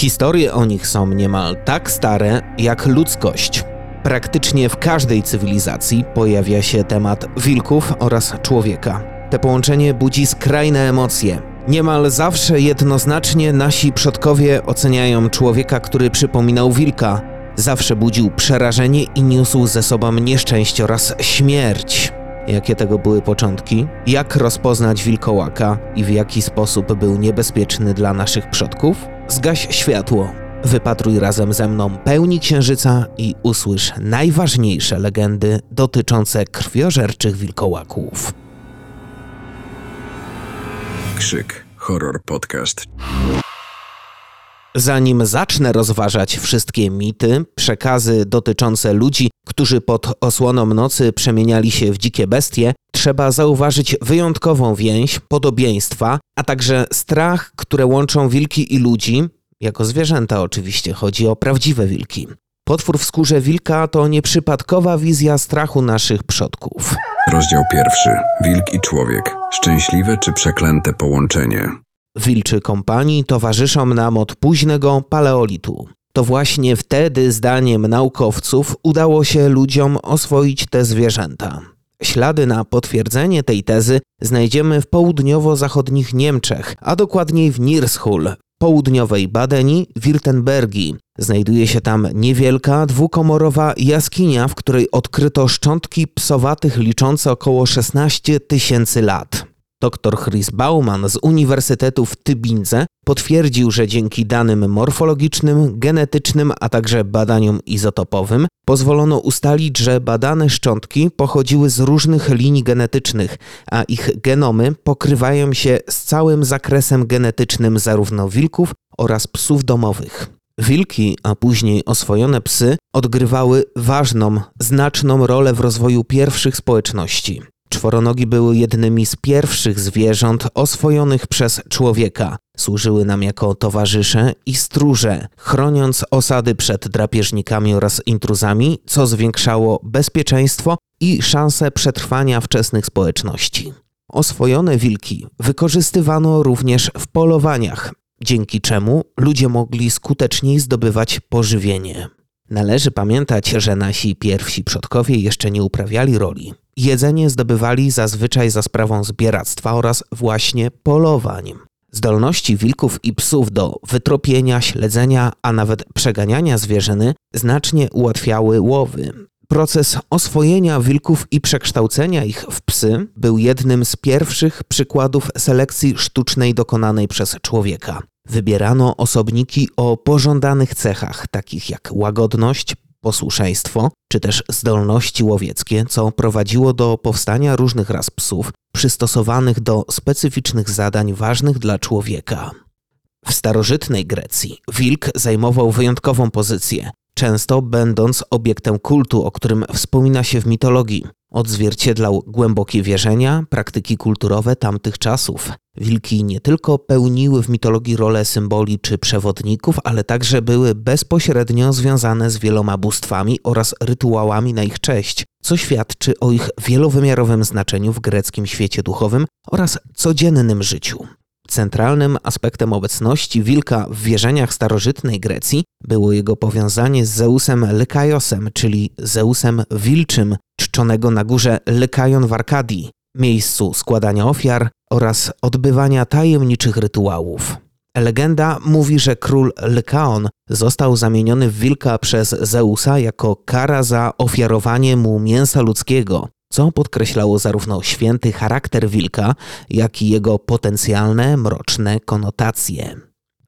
Historie o nich są niemal tak stare jak ludzkość. Praktycznie w każdej cywilizacji pojawia się temat wilków oraz człowieka. Te połączenie budzi skrajne emocje. Niemal zawsze jednoznacznie nasi przodkowie oceniają człowieka, który przypominał wilka. Zawsze budził przerażenie i niósł ze sobą nieszczęście oraz śmierć. Jakie tego były początki? Jak rozpoznać wilkołaka i w jaki sposób był niebezpieczny dla naszych przodków? Zgaś światło. Wypatruj razem ze mną pełni księżyca i usłysz najważniejsze legendy dotyczące krwiożerczych wilkołaków. Krzyk. Horror podcast. Zanim zacznę rozważać wszystkie mity, przekazy dotyczące ludzi, którzy pod osłoną nocy przemieniali się w dzikie bestie, trzeba zauważyć wyjątkową więź, podobieństwa, a także strach, które łączą wilki i ludzi, jako zwierzęta oczywiście, chodzi o prawdziwe wilki. Potwór w skórze wilka to nieprzypadkowa wizja strachu naszych przodków. Rozdział pierwszy. Wilk i człowiek. Szczęśliwe czy przeklęte połączenie? Wilczy kompanii towarzyszą nam od późnego paleolitu. To właśnie wtedy, zdaniem naukowców, udało się ludziom oswoić te zwierzęta. Ślady na potwierdzenie tej tezy znajdziemy w południowo-zachodnich Niemczech, a dokładniej w Nirschul, południowej Badenii, Wirtembergi. Znajduje się tam niewielka, dwukomorowa jaskinia, w której odkryto szczątki psowatych liczące około 16 tysięcy lat. Dr Chris Bauman z Uniwersytetu w Tybinze potwierdził, że dzięki danym morfologicznym, genetycznym, a także badaniom izotopowym pozwolono ustalić, że badane szczątki pochodziły z różnych linii genetycznych, a ich genomy pokrywają się z całym zakresem genetycznym zarówno wilków oraz psów domowych. Wilki, a później oswojone psy, odgrywały ważną, znaczną rolę w rozwoju pierwszych społeczności. Czworonogi były jednymi z pierwszych zwierząt oswojonych przez człowieka. Służyły nam jako towarzysze i stróże, chroniąc osady przed drapieżnikami oraz intruzami, co zwiększało bezpieczeństwo i szanse przetrwania wczesnych społeczności. Oswojone wilki wykorzystywano również w polowaniach, dzięki czemu ludzie mogli skuteczniej zdobywać pożywienie. Należy pamiętać, że nasi pierwsi przodkowie jeszcze nie uprawiali roli. Jedzenie zdobywali zazwyczaj za sprawą zbieractwa oraz właśnie polowań. Zdolności wilków i psów do wytropienia, śledzenia, a nawet przeganiania zwierzyny znacznie ułatwiały łowy. Proces oswojenia wilków i przekształcenia ich w psy był jednym z pierwszych przykładów selekcji sztucznej dokonanej przez człowieka. Wybierano osobniki o pożądanych cechach, takich jak łagodność, posłuszeństwo czy też zdolności łowieckie, co prowadziło do powstania różnych ras psów przystosowanych do specyficznych zadań ważnych dla człowieka. W starożytnej Grecji wilk zajmował wyjątkową pozycję, często będąc obiektem kultu, o którym wspomina się w mitologii. Odzwierciedlał głębokie wierzenia, praktyki kulturowe tamtych czasów. Wilki nie tylko pełniły w mitologii rolę symboli czy przewodników, ale także były bezpośrednio związane z wieloma bóstwami oraz rytuałami na ich cześć, co świadczy o ich wielowymiarowym znaczeniu w greckim świecie duchowym oraz codziennym życiu. Centralnym aspektem obecności wilka w wierzeniach starożytnej Grecji było jego powiązanie z Zeusem Lykaiosem, czyli Zeusem wilczym, czczonego na górze Lykajon w Arkadii, miejscu składania ofiar oraz odbywania tajemniczych rytuałów. Legenda mówi, że król Lykaon został zamieniony w wilka przez Zeusa jako kara za ofiarowanie mu mięsa ludzkiego, co podkreślało zarówno święty charakter wilka, jak i jego potencjalne mroczne konotacje.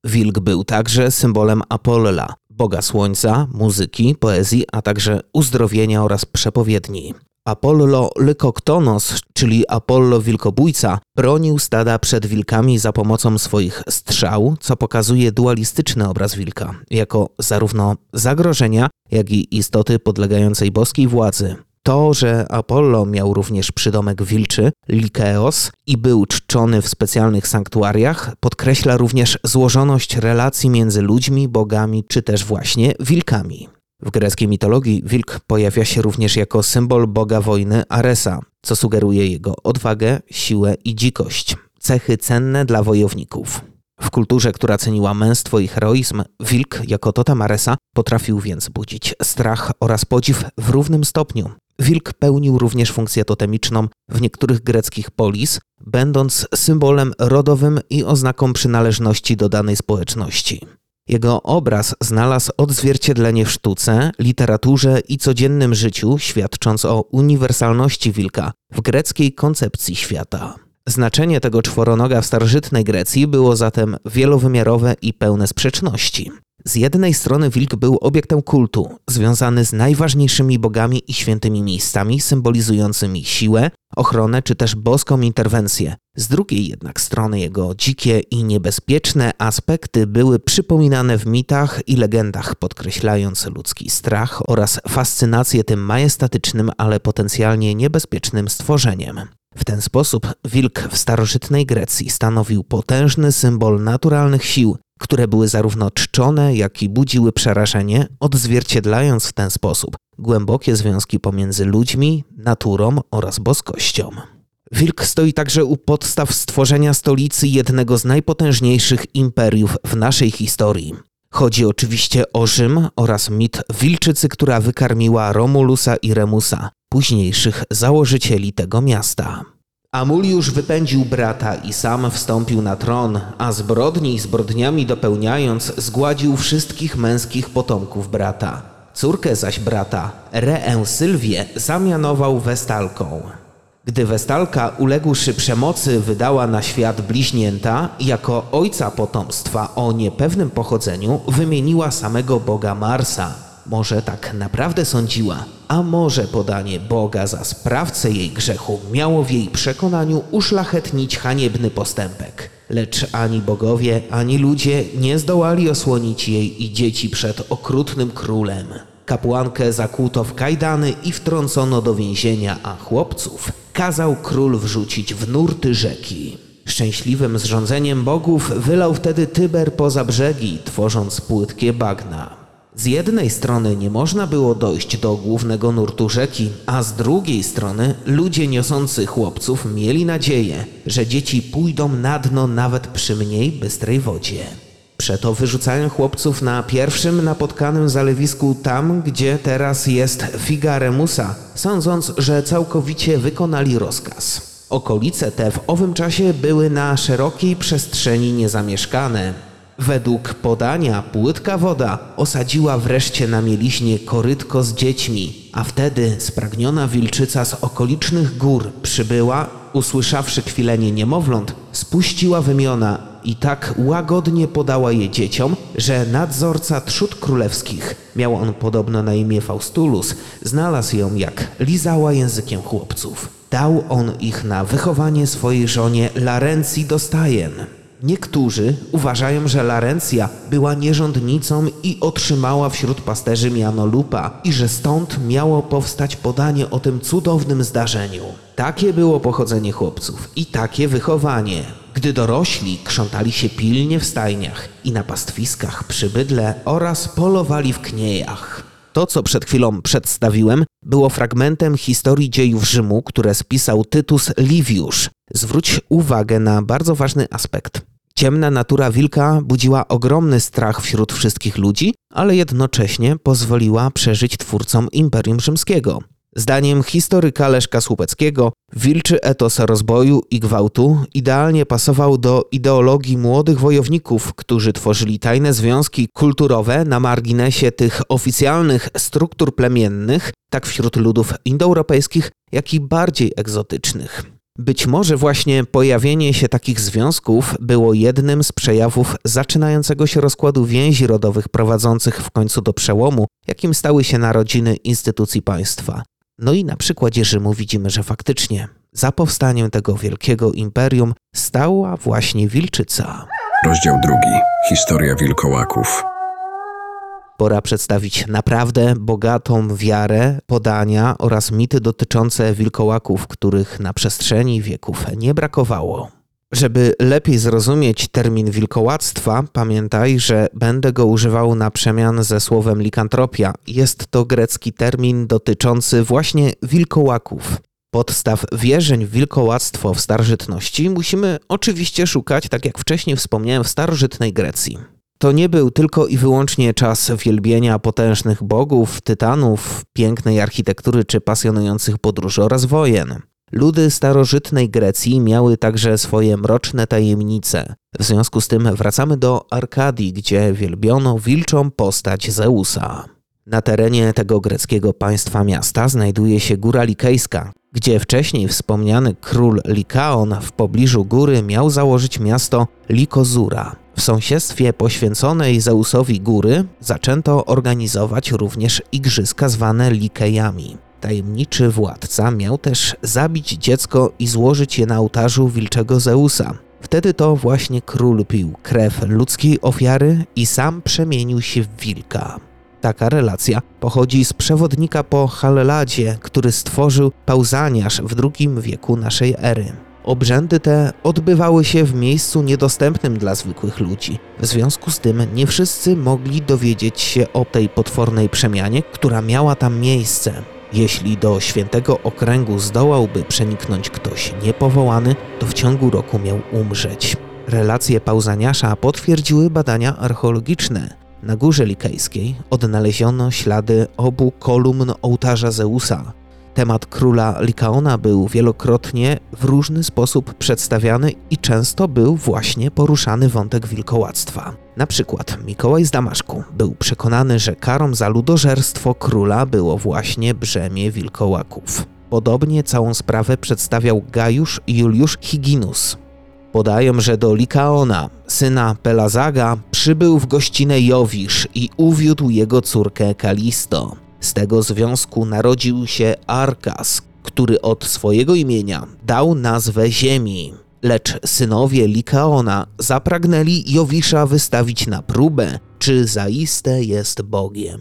Wilk był także symbolem Apolla, boga słońca, muzyki, poezji, a także uzdrowienia oraz przepowiedni. Apollo Lykoktonos, czyli Apollo Wilkobójca, bronił stada przed wilkami za pomocą swoich strzał, co pokazuje dualistyczny obraz wilka, jako zarówno zagrożenia, jak i istoty podlegającej boskiej władzy. To, że Apollo miał również przydomek wilczy, Likeos, i był czczony w specjalnych sanktuariach, podkreśla również złożoność relacji między ludźmi, bogami czy też właśnie wilkami. W greckiej mitologii wilk pojawia się również jako symbol boga wojny Aresa, co sugeruje jego odwagę, siłę i dzikość cechy cenne dla wojowników. W kulturze, która ceniła męstwo i heroizm, wilk jako totem Aresa potrafił więc budzić strach oraz podziw w równym stopniu. Wilk pełnił również funkcję totemiczną w niektórych greckich polis, będąc symbolem rodowym i oznaką przynależności do danej społeczności. Jego obraz znalazł odzwierciedlenie w sztuce, literaturze i codziennym życiu, świadcząc o uniwersalności wilka w greckiej koncepcji świata. Znaczenie tego czworonoga w starożytnej Grecji było zatem wielowymiarowe i pełne sprzeczności. Z jednej strony wilk był obiektem kultu, związany z najważniejszymi bogami i świętymi miejscami, symbolizującymi siłę, ochronę czy też boską interwencję. Z drugiej jednak strony jego dzikie i niebezpieczne aspekty były przypominane w mitach i legendach, podkreślając ludzki strach oraz fascynację tym majestatycznym, ale potencjalnie niebezpiecznym stworzeniem. W ten sposób wilk w starożytnej Grecji stanowił potężny symbol naturalnych sił, które były zarówno czczone, jak i budziły przerażenie, odzwierciedlając w ten sposób głębokie związki pomiędzy ludźmi, naturą oraz boskością. Wilk stoi także u podstaw stworzenia stolicy jednego z najpotężniejszych imperiów w naszej historii. Chodzi oczywiście o Rzym oraz mit wilczycy, która wykarmiła Romulusa i Remusa, późniejszych założycieli tego miasta. Amuliusz wypędził brata i sam wstąpił na tron, a zbrodni zbrodniami dopełniając zgładził wszystkich męskich potomków brata. Córkę zaś brata, Reę Sylwię, zamianował Westalką. Gdy Westalka, uległszy przemocy, wydała na świat bliźnięta, jako ojca potomstwa o niepewnym pochodzeniu wymieniła samego boga Marsa. Może tak naprawdę sądziła, a może podanie Boga za sprawcę jej grzechu miało w jej przekonaniu uszlachetnić haniebny postępek. Lecz ani bogowie, ani ludzie nie zdołali osłonić jej i dzieci przed okrutnym królem. Kapłankę zakłuto w kajdany i wtrącono do więzienia, a chłopców kazał król wrzucić w nurty rzeki. Szczęśliwym zrządzeniem bogów wylał wtedy Tyber poza brzegi, tworząc płytkie bagna. Z jednej strony nie można było dojść do głównego nurtu rzeki, a z drugiej strony ludzie niosący chłopców mieli nadzieję, że dzieci pójdą na dno nawet przy mniej bystrej wodzie. Przeto wyrzucają chłopców na pierwszym napotkanym zalewisku tam, gdzie teraz jest Figa Remusa, sądząc, że całkowicie wykonali rozkaz. Okolice te w owym czasie były na szerokiej przestrzeni niezamieszkane, Według podania płytka woda osadziła wreszcie na mieliźnie korytko z dziećmi, a wtedy spragniona wilczyca z okolicznych gór przybyła, usłyszawszy kwilenie niemowląt, spuściła wymiona i tak łagodnie podała je dzieciom, że nadzorca trzód królewskich, miał on podobno na imię Faustulus, znalazł ją jak lizała językiem chłopców. Dał on ich na wychowanie swojej żonie Larencji Dostajen. Niektórzy uważają, że Larencja była nierządnicą i otrzymała wśród pasterzy miano lupa i że stąd miało powstać podanie o tym cudownym zdarzeniu. Takie było pochodzenie chłopców i takie wychowanie. Gdy dorośli, krzątali się pilnie w stajniach i na pastwiskach przy bydle oraz polowali w kniejach. To, co przed chwilą przedstawiłem, było fragmentem historii dziejów Rzymu, które spisał Tytus Liviusz. Zwróć uwagę na bardzo ważny aspekt. Ciemna natura wilka budziła ogromny strach wśród wszystkich ludzi, ale jednocześnie pozwoliła przeżyć twórcom Imperium Rzymskiego. Zdaniem historyka Leszka Słupeckiego, wilczy etos rozboju i gwałtu idealnie pasował do ideologii młodych wojowników, którzy tworzyli tajne związki kulturowe na marginesie tych oficjalnych struktur plemiennych, tak wśród ludów indoeuropejskich, jak i bardziej egzotycznych. Być może właśnie pojawienie się takich związków było jednym z przejawów zaczynającego się rozkładu więzi rodowych prowadzących w końcu do przełomu, jakim stały się narodziny instytucji państwa. No i na przykładzie Rzymu widzimy, że faktycznie za powstaniem tego wielkiego imperium stała właśnie Wilczyca. Rozdział drugi. Historia wilkołaków. Pora przedstawić naprawdę bogatą wiarę, podania oraz mity dotyczące wilkołaków, których na przestrzeni wieków nie brakowało. Żeby lepiej zrozumieć termin wilkołactwa, pamiętaj, że będę go używał na przemian ze słowem likantropia. Jest to grecki termin dotyczący właśnie wilkołaków. Podstaw wierzeń w wilkołactwo w starożytności musimy oczywiście szukać, tak jak wcześniej wspomniałem, w starożytnej Grecji. To nie był tylko i wyłącznie czas wielbienia potężnych bogów, tytanów, pięknej architektury czy pasjonujących podróży oraz wojen. Ludy starożytnej Grecji miały także swoje mroczne tajemnice. W związku z tym wracamy do Arkadii, gdzie wielbiono wilczą postać Zeusa. Na terenie tego greckiego państwa miasta znajduje się góra Likejska, gdzie wcześniej wspomniany król Likaon w pobliżu góry miał założyć miasto Likozura. W sąsiedztwie poświęconej Zeusowi góry zaczęto organizować również igrzyska zwane Likejami. Tajemniczy władca miał też zabić dziecko i złożyć je na ołtarzu wilczego Zeusa. Wtedy to właśnie król pił krew ludzkiej ofiary i sam przemienił się w wilka. Taka relacja pochodzi z przewodnika po Halleladzie, który stworzył Pauzaniarz w II wieku naszej ery. Obrzędy te odbywały się w miejscu niedostępnym dla zwykłych ludzi. W związku z tym nie wszyscy mogli dowiedzieć się o tej potwornej przemianie, która miała tam miejsce. Jeśli do świętego okręgu zdołałby przeniknąć ktoś niepowołany, to w ciągu roku miał umrzeć. Relacje Pauzaniasza potwierdziły badania archeologiczne. Na górze likejskiej odnaleziono ślady obu kolumn ołtarza Zeusa. Temat króla Likaona był wielokrotnie w różny sposób przedstawiany i często był właśnie poruszany wątek wilkołactwa. Na przykład Mikołaj z Damaszku był przekonany, że karą za ludożerstwo króla było właśnie brzemię wilkołaków. Podobnie całą sprawę przedstawiał Gajusz Juliusz Higinus. Podają, że do Likaona, syna Pelazaga, przybył w gościnę Jowisz i uwiódł jego córkę Kalisto. Z tego związku narodził się Arkas, który od swojego imienia dał nazwę ziemi. Lecz synowie Likaona zapragnęli Jowisza wystawić na próbę, czy zaiste jest Bogiem.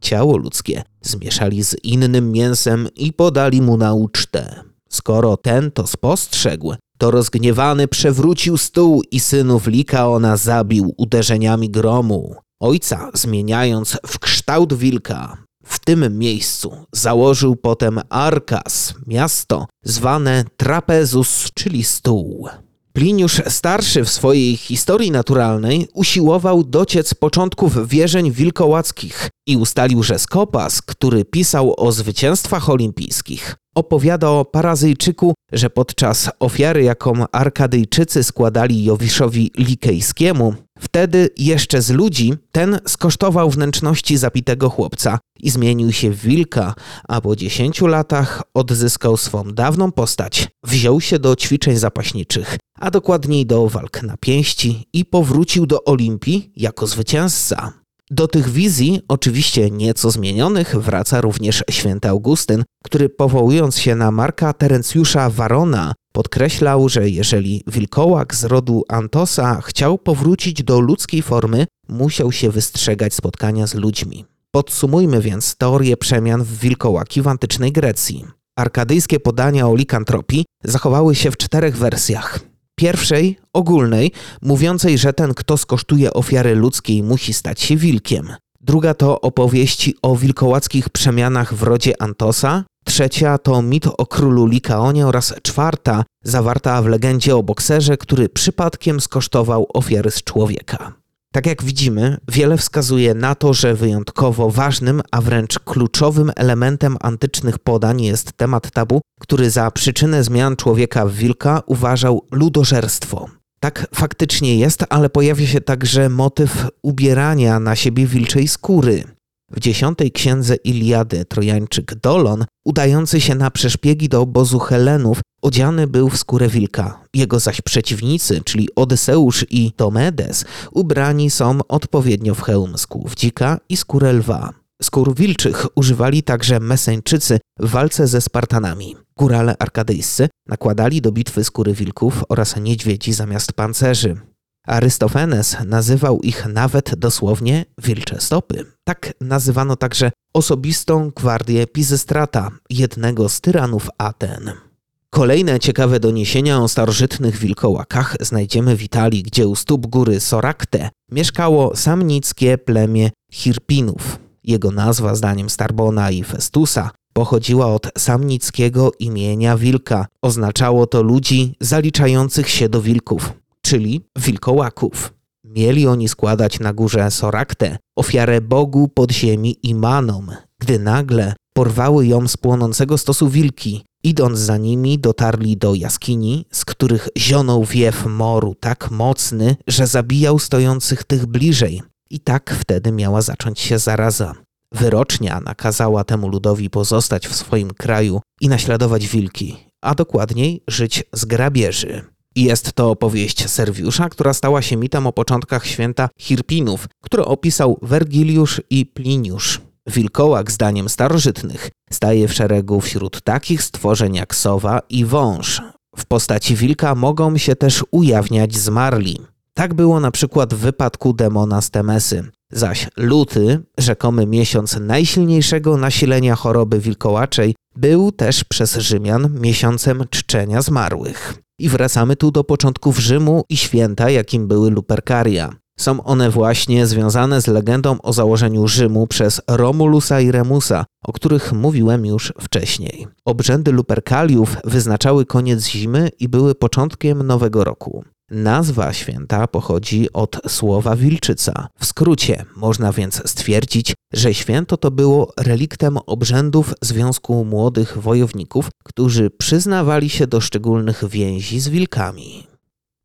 Ciało ludzkie zmieszali z innym mięsem i podali mu na ucztę. Skoro ten to spostrzegł, to rozgniewany przewrócił stół i synów Likaona zabił uderzeniami gromu. Ojca zmieniając w kształt wilka, w tym miejscu założył potem Arkas, miasto zwane Trapezus, czyli stół. Pliniusz starszy w swojej historii naturalnej usiłował dociec początków wierzeń wilkołackich i ustalił, że Skopas, który pisał o zwycięstwach olimpijskich, opowiada o Parazyjczyku, że podczas ofiary, jaką Arkadyjczycy składali Jowiszowi Likejskiemu, wtedy jeszcze z ludzi, ten skosztował wnętrzności zapitego chłopca i zmienił się w wilka, a po dziesięciu latach odzyskał swą dawną postać, wziął się do ćwiczeń zapaśniczych, a dokładniej do walk na pięści i powrócił do Olimpii jako zwycięzca. Do tych wizji, oczywiście nieco zmienionych, wraca również święty Augustyn, który powołując się na Marka Terencjusza Warona, podkreślał, że jeżeli wilkołak z rodu Antosa chciał powrócić do ludzkiej formy, musiał się wystrzegać spotkania z ludźmi. Podsumujmy więc teorię przemian w wilkołaki w antycznej Grecji. Arkadyjskie podania o likantropii zachowały się w czterech wersjach. Pierwszej, ogólnej, mówiącej, że ten, kto skosztuje ofiary ludzkiej, musi stać się wilkiem. Druga to opowieści o wilkołackich przemianach w rodzie Antosa. Trzecia to mit o królu Likaonie oraz czwarta, zawarta w legendzie o bokserze, który przypadkiem skosztował ofiary z człowieka. Tak jak widzimy, wiele wskazuje na to, że wyjątkowo ważnym, a wręcz kluczowym elementem antycznych podań jest temat tabu, który za przyczynę zmian człowieka w wilka uważał ludożerstwo. Tak faktycznie jest, ale pojawia się także motyw ubierania na siebie wilczej skóry. W dziesiątej księdze Iliady Trojańczyk Dolon, udający się na przeszpiegi do obozu Helenów, odziany był w skórę wilka. Jego zaś przeciwnicy, czyli Odyseusz i Tomedes, ubrani są odpowiednio w hełm z kłów dzika i skórę lwa. Skór wilczych używali także Meseńczycy w walce ze Spartanami. Górale arkadyjscy nakładali do bitwy skóry wilków oraz niedźwiedzi zamiast pancerzy. Arystofanes nazywał ich nawet dosłownie wilcze stopy. Tak nazywano także osobistą gwardię Pizystrata, jednego z tyranów Aten. Kolejne ciekawe doniesienia o starożytnych wilkołakach znajdziemy w Italii, gdzie u stóp góry Sorakte mieszkało samnickie plemię Hirpinów. Jego nazwa, zdaniem Starbona i Festusa, pochodziła od samnickiego imienia wilka. Oznaczało to ludzi zaliczających się do wilków, czyli wilkołaków. Mieli oni składać na górze Soraktę, ofiarę Bogu podziemi i Manom, gdy nagle porwały ją z płonącego stosu wilki. Idąc za nimi, dotarli do jaskini, z których zionął wiew moru tak mocny, że zabijał stojących tych bliżej. I tak wtedy miała zacząć się zaraza. Wyrocznia nakazała temu ludowi pozostać w swoim kraju i naśladować wilki, a dokładniej żyć z grabieży. Jest to opowieść Serwiusza, która stała się mitem o początkach święta Hirpinów, które opisał Wergiliusz i Pliniusz. Wilkołak, zdaniem starożytnych, staje w szeregu wśród takich stworzeń jak sowa i wąż. W postaci wilka mogą się też ujawniać zmarli. Tak było na przykład w wypadku demona z Temesy. Zaś luty, rzekomy miesiąc najsilniejszego nasilenia choroby wilkołaczej, był też przez Rzymian miesiącem czczenia zmarłych. I wracamy tu do początków Rzymu i święta, jakim były Lupercaria. Są one właśnie związane z legendą o założeniu Rzymu przez Romulusa i Remusa, o których mówiłem już wcześniej. Obrzędy Luperkaliów wyznaczały koniec zimy i były początkiem nowego roku. Nazwa święta pochodzi od słowa wilczyca. W skrócie można więc stwierdzić, że święto to było reliktem obrzędów Związku Młodych Wojowników, którzy przyznawali się do szczególnych więzi z wilkami.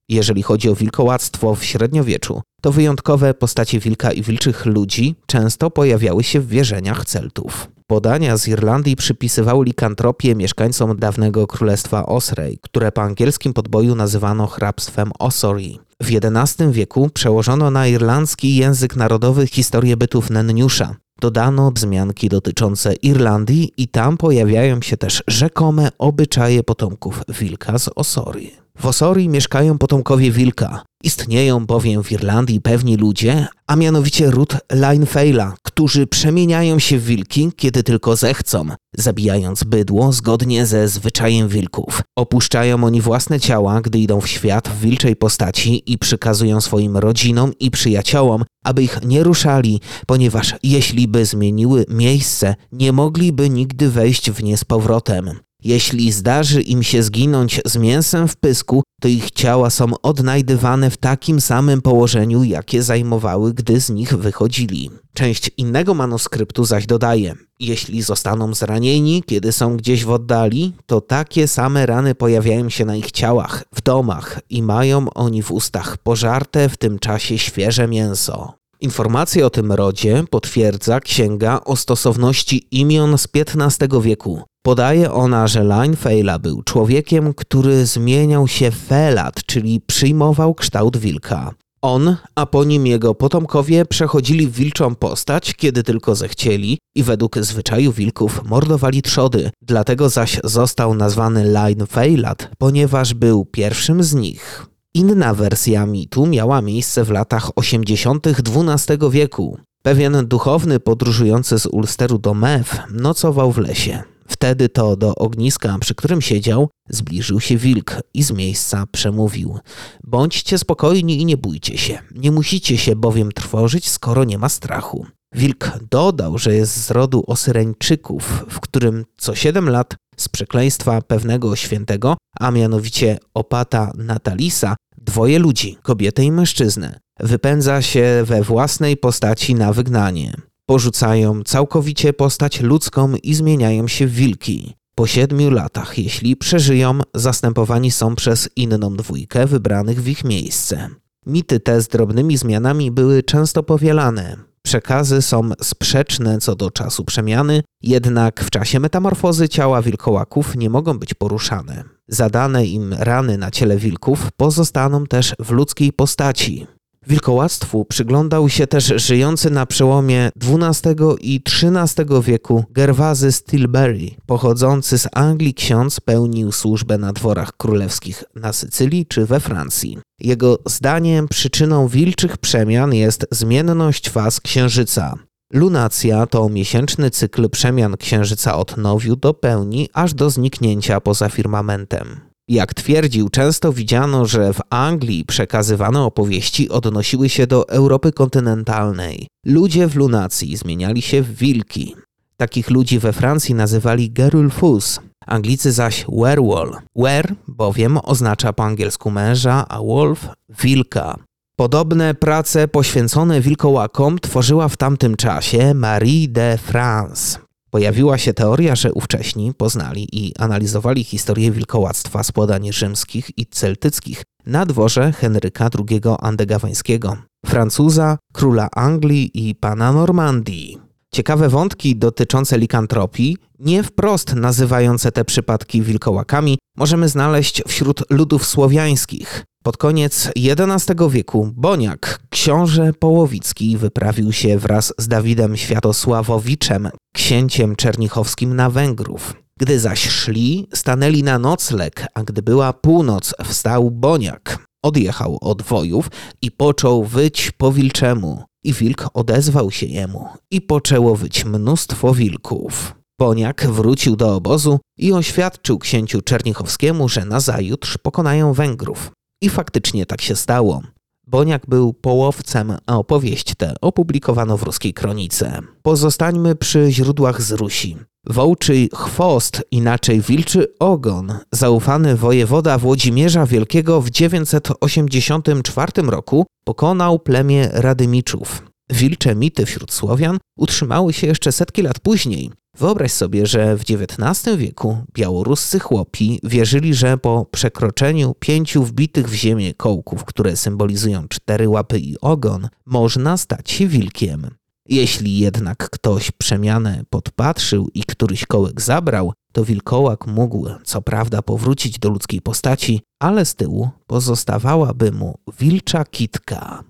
Jeżeli chodzi o wilkołactwo w średniowieczu, to wyjątkowe postacie wilka i wilczych ludzi często pojawiały się w wierzeniach Celtów. Podania z Irlandii przypisywały likantropię mieszkańcom dawnego królestwa Osrej, które po angielskim podboju nazywano hrabstwem Ossory. W XI wieku przełożono na irlandzki język narodowy historię bytów Nenniusza. Dodano wzmianki dotyczące Irlandii i tam pojawiają się też rzekome obyczaje potomków wilka z Osory. W Osorii mieszkają potomkowie wilka. Istnieją bowiem w Irlandii pewni ludzie, a mianowicie ród Linefeila, którzy przemieniają się w wilki, kiedy tylko zechcą, zabijając bydło zgodnie ze zwyczajem wilków. Opuszczają oni własne ciała, gdy idą w świat w wilczej postaci i przykazują swoim rodzinom i przyjaciołom, aby ich nie ruszali, ponieważ jeśli by zmieniły miejsce, nie mogliby nigdy wejść w nie z powrotem. Jeśli zdarzy im się zginąć z mięsem w pysku, to ich ciała są odnajdywane w takim samym położeniu, jakie zajmowały, gdy z nich wychodzili. Część innego manuskryptu zaś dodaje: Jeśli zostaną zranieni, kiedy są gdzieś w oddali, to takie same rany pojawiają się na ich ciałach, w domach i mają oni w ustach pożarte w tym czasie świeże mięso. Informacje o tym rodzie potwierdza księga o stosowności imion z XV wieku. Podaje ona, że Leinfeila był człowiekiem, który zmieniał się felat, czyli przyjmował kształt wilka. On, a po nim jego potomkowie przechodzili w wilczą postać, kiedy tylko zechcieli i według zwyczaju wilków mordowali trzody. Dlatego zaś został nazwany Leinfeilat, ponieważ był pierwszym z nich. Inna wersja mitu miała miejsce w latach 80. XII wieku. Pewien duchowny podróżujący z Ulsteru do Mew nocował w lesie. Wtedy to do ogniska, przy którym siedział, zbliżył się wilk i z miejsca przemówił: Bądźcie spokojni i nie bójcie się. Nie musicie się bowiem trwożyć, skoro nie ma strachu. Wilk dodał, że jest z rodu Osyreńczyków, w którym co siedem lat z przekleństwa pewnego świętego, a mianowicie opata Natalisa, dwoje ludzi, kobietę i mężczyznę, wypędza się we własnej postaci na wygnanie. Porzucają całkowicie postać ludzką i zmieniają się w wilki. Po siedmiu latach, jeśli przeżyją, zastępowani są przez inną dwójkę wybranych w ich miejsce. Mity te z drobnymi zmianami były często powielane. Przekazy są sprzeczne co do czasu przemiany, jednak w czasie metamorfozy ciała wilkołaków nie mogą być poruszane. Zadane im rany na ciele wilków pozostaną też w ludzkiej postaci. Wilkołactwu przyglądał się też żyjący na przełomie XII i XIII wieku Gerwazy Stilbury. Pochodzący z Anglii ksiądz pełnił służbę na dworach królewskich na Sycylii czy we Francji. Jego zdaniem przyczyną wilczych przemian jest zmienność faz księżyca. Lunacja to miesięczny cykl przemian księżyca od nowiu do pełni aż do zniknięcia poza firmamentem. Jak twierdził, często widziano, że w Anglii przekazywane opowieści odnosiły się do Europy kontynentalnej. Ludzie w lunacji zmieniali się w wilki. Takich ludzi we Francji nazywali gerulfus, Anglicy zaś werewolf. Wer bowiem oznacza po angielsku męża, a wolf wilka. Podobne prace poświęcone wilkołakom tworzyła w tamtym czasie Marie de France. Pojawiła się teoria, że ówcześni poznali i analizowali historię wilkołactwa z podań rzymskich i celtyckich na dworze Henryka II Andegawańskiego, Francuza, króla Anglii i pana Normandii. Ciekawe wątki dotyczące likantropii, nie wprost nazywające te przypadki wilkołakami, możemy znaleźć wśród ludów słowiańskich. Pod koniec XI wieku Boniak, książę Połowicki, wyprawił się wraz z Dawidem Światosławowiczem, księciem czernichowskim na Węgrów. Gdy zaś szli, stanęli na nocleg, a gdy była północ, wstał Boniak. Odjechał od wojów i począł wyć po wilczemu. I wilk odezwał się jemu i poczęło wyć mnóstwo wilków. Boniak wrócił do obozu i oświadczył księciu Czernichowskiemu, że nazajutrz pokonają Węgrów. I faktycznie tak się stało. Boniak był połowcem, a opowieść tę opublikowano w ruskiej kronice. Pozostańmy przy źródłach z Rusi. Wołczy chwost, inaczej wilczy ogon, zaufany wojewoda Włodzimierza Wielkiego w 984 roku pokonał plemię Radymiczów. Wilcze mity wśród Słowian utrzymały się jeszcze setki lat później. Wyobraź sobie, że w XIX wieku białoruscy chłopi wierzyli, że po przekroczeniu pięciu wbitych w ziemię kołków, które symbolizują cztery łapy i ogon, można stać się wilkiem. Jeśli jednak ktoś przemianę podpatrzył i któryś kołek zabrał, to wilkołak mógł co prawda powrócić do ludzkiej postaci, ale z tyłu pozostawałaby mu wilcza kitka.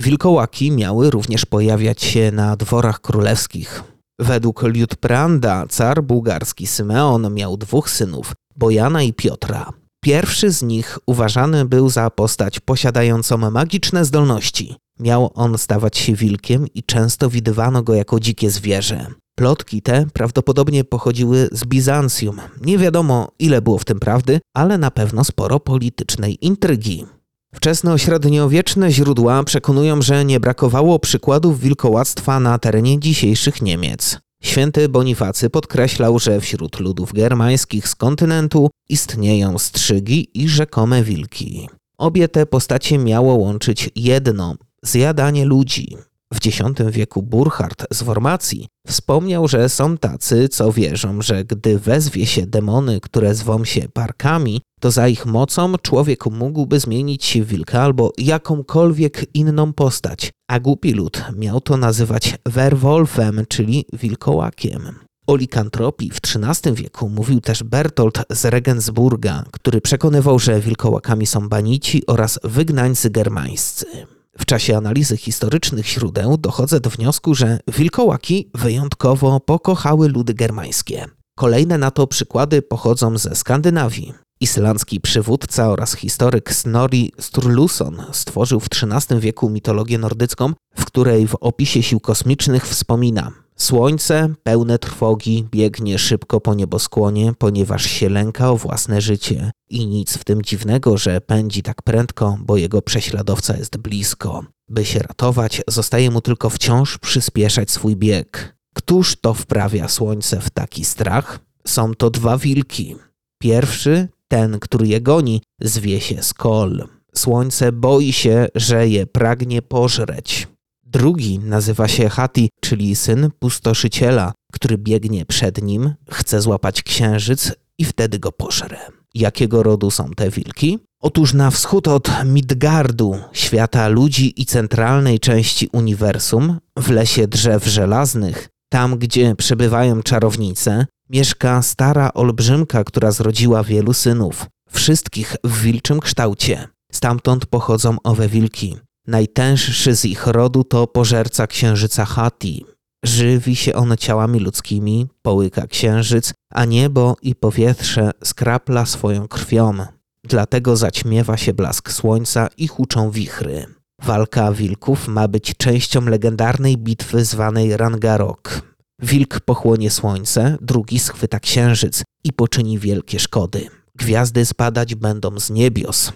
Wilkołaki miały również pojawiać się na dworach królewskich. Według Liutpranda car bułgarski Symeon miał dwóch synów, Bojana i Piotra. Pierwszy z nich uważany był za postać posiadającą magiczne zdolności. Miał on stawać się wilkiem i często widywano go jako dzikie zwierzę. Plotki te prawdopodobnie pochodziły z Bizancjum. Nie wiadomo, ile było w tym prawdy, ale na pewno sporo politycznej intrygi. Wczesnośredniowieczne źródła przekonują, że nie brakowało przykładów wilkołactwa na terenie dzisiejszych Niemiec. Święty Bonifacy podkreślał, że wśród ludów germańskich z kontynentu istnieją strzygi i rzekome wilki. Obie te postacie miało łączyć jedno zjadanie ludzi. W X wieku Burchard z Wormacji wspomniał, że są tacy, co wierzą, że gdy wezwie się demony, które zwą się parkami, to za ich mocą człowiek mógłby zmienić się w wilka albo jakąkolwiek inną postać, a głupi lud miał to nazywać werwolfem, czyli wilkołakiem. O likantropii w XIII wieku mówił też Bertolt z Regensburga, który przekonywał, że wilkołakami są banici oraz wygnańcy germańscy. W czasie analizy historycznych źródeł dochodzę do wniosku, że wilkołaki wyjątkowo pokochały ludy germańskie. Kolejne na to przykłady pochodzą ze Skandynawii. Islandzki przywódca oraz historyk Snorri Sturluson stworzył w XIII wieku mitologię nordycką, w której w opisie sił kosmicznych wspomina Słońce, pełne trwogi, biegnie szybko po nieboskłonie, ponieważ się lęka o własne życie. I nic w tym dziwnego, że pędzi tak prędko, bo jego prześladowca jest blisko. By się ratować, zostaje mu tylko wciąż przyspieszać swój bieg. Któż to wprawia słońce w taki strach? Są to dwa wilki. Pierwszy, ten, który je goni, zwie się Skol. Słońce boi się, że je pragnie pożreć. Drugi nazywa się Hati, czyli syn pustoszyciela, który biegnie przed nim, chce złapać księżyc i wtedy go pożre. Jakiego rodu są te wilki? Otóż na wschód od Midgardu, świata ludzi i centralnej części uniwersum, w lesie drzew żelaznych, tam gdzie przebywają czarownice, mieszka stara olbrzymka, która zrodziła wielu synów, wszystkich w wilczym kształcie. Stamtąd pochodzą owe wilki. Najtęższy z ich rodu to pożerca księżyca Hati. Żywi się on ciałami ludzkimi, połyka księżyc, a niebo i powietrze skrapla swoją krwią. Dlatego zaćmiewa się blask słońca i huczą wichry. Walka wilków ma być częścią legendarnej bitwy zwanej Rangarok. Wilk pochłonie słońce, drugi schwyta księżyc i poczyni wielkie szkody. Gwiazdy spadać będą z niebios.